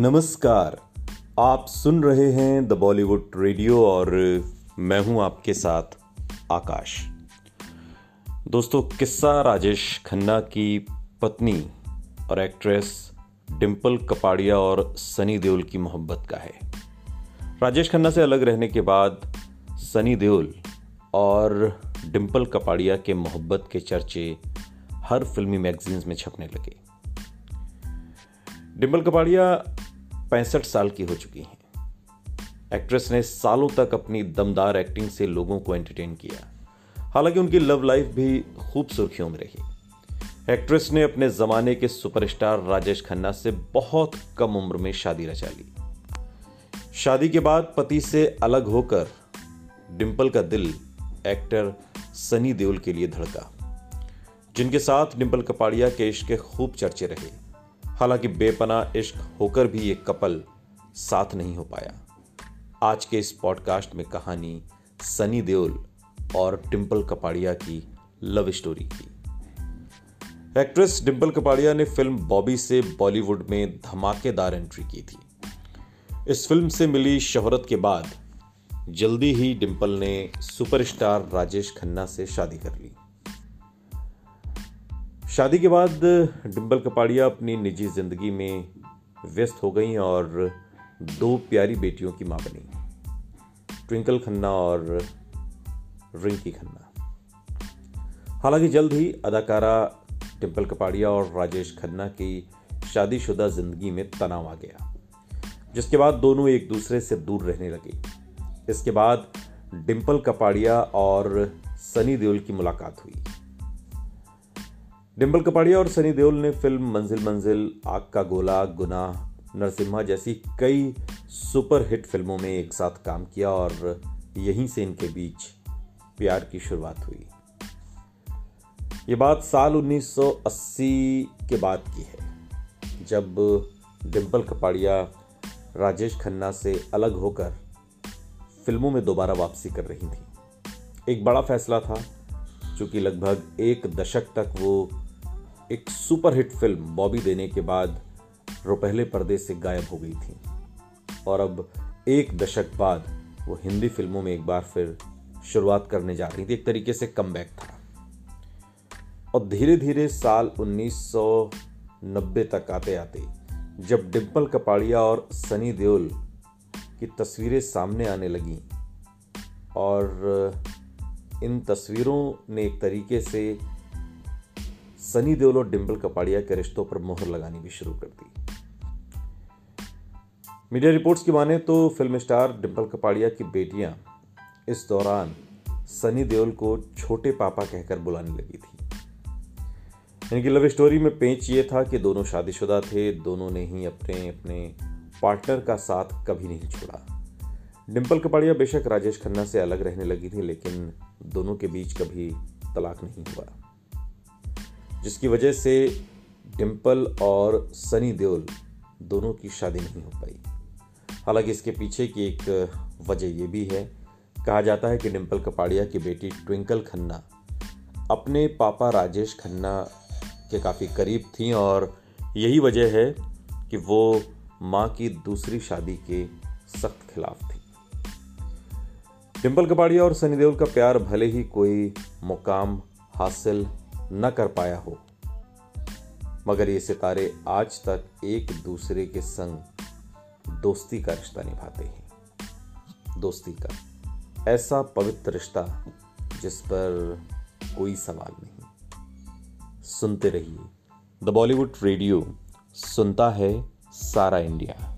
नमस्कार। आप सुन रहे हैं द बॉलीवुड रेडियो और मैं हूँ आपके साथ आकाश। दोस्तों, किस्सा राजेश खन्ना की पत्नी और एक्ट्रेस डिम्पल कपाड़िया और सनी देओल की मोहब्बत का है। राजेश खन्ना से अलग रहने के बाद सनी देओल और डिम्पल कपाड़िया के मोहब्बत के चर्चे हर फिल्मी मैगजीन्स में छपने लगे। डिम्पल कपाड़िया पैंसठ साल की हो चुकी हैं। एक्ट्रेस ने सालों तक अपनी दमदार एक्टिंग से लोगों को एंटरटेन किया। हालाँकि उनकी लव लाइफ भी खूब सुर्खियों में रही। एक्ट्रेस ने अपने जमाने के सुपरस्टार राजेश खन्ना से बहुत कम उम्र में शादी रचा ली। शादी के बाद पति से अलग होकर डिम्पल का दिल एक्टर सनी देओल के लिए धड़का, जिनके साथ डिम्पल कपाड़िया के इश्क खूब चर्चे रहे। हालाँकि बेपना इश्क होकर भी ये कपल साथ नहीं हो पाया। आज के इस पॉडकास्ट में कहानी सनी देओल और डिम्पल कपाड़िया की लव स्टोरी की। एक्ट्रेस डिम्पल कपाड़िया ने फ़िल्म बॉबी से बॉलीवुड में धमाकेदार एंट्री की थी। इस फ़िल्म से मिली शोहरत के बाद जल्दी ही डिम्पल ने सुपरस्टार राजेश खन्ना से शादी कर ली। शादी के बाद डिम्पल कपाड़िया अपनी निजी ज़िंदगी में व्यस्त हो गई और दो प्यारी बेटियों की माँ बनी। ट्विंकल खन्ना और रिंकी खन्ना। हालाँकि जल्द ही अदाकारा डिम्पल कपाड़िया और राजेश खन्ना की शादीशुदा ज़िंदगी में तनाव आ गया, जिसके बाद दोनों एक दूसरे से दूर रहने लगे। इसके बाद डिम्पल कपाड़िया और सनी देओल की मुलाकात हुई। डिम्पल कपाड़िया और सनी देओल ने फ़िल्म मंजिल मंजिल, आग का गोला, गुनाह, नरसिम्हा जैसी कई सुपर हिट फ़िल्मों में एक साथ काम किया और यहीं से इनके बीच प्यार की शुरुआत हुई। ये बात साल 1980 के बाद की है, जब डिम्पल कपाड़िया राजेश खन्ना से अलग होकर फ़िल्मों में दोबारा वापसी कर रही थी। एक बड़ा फैसला था, चूँकि लगभग एक दशक तक वो एक सुपरहिट फ़िल्म बॉबी देने के बाद रुपहले पर्दे से गायब हो गई थी। और अब एक दशक बाद वो हिंदी फ़िल्मों में एक बार फिर शुरुआत करने जा रही थी। एक तरीके से कम था। और धीरे धीरे साल 1990 तक आते आते जब डिम्पल कपाड़िया और सनी देओल की तस्वीरें सामने आने लगी और इन तस्वीरों ने एक तरीके से सनी देओल और डिम्पल कपाड़िया के रिश्तों पर मोहर लगानी भी शुरू कर दी। मीडिया रिपोर्ट्स की माने तो फ़िल्म स्टार डिम्पल कपाड़िया की बेटियाँ इस दौरान सनी देओल को छोटे पापा कहकर बुलाने लगी थी। इनकी लव स्टोरी में पेंच ये था कि दोनों शादीशुदा थे, दोनों ने ही अपने अपने पार्टनर का साथ कभी नहीं छोड़ा। डिम्पल कपाड़िया बेशक राजेश खन्ना से अलग रहने लगी थी, लेकिन दोनों के बीच कभी तलाक नहीं हुआ। जिसकी वजह से डिम्पल और सनी देओल दोनों की शादी नहीं हो पाई। हालाँकि इसके पीछे की एक वजह यह भी है। कहा जाता है कि डिम्पल कपाड़िया की बेटी ट्विंकल खन्ना अपने पापा राजेश खन्ना के काफ़ी करीब थी और यही वजह है कि वो माँ की दूसरी शादी के सख्त खिलाफ थी। डिम्पल कपाड़िया और सनी देओल का प्यार भले ही कोई मुकाम हासिल न कर पाया हो। मगर ये सितारे आज तक एक दूसरे के संग दोस्ती का रिश्ता निभाते हैं। दोस्ती का ऐसा पवित्र रिश्ता जिस पर कोई सवाल नहीं। सुनते रहिए। द बॉलीवुड रेडियो सुनता है सारा इंडिया।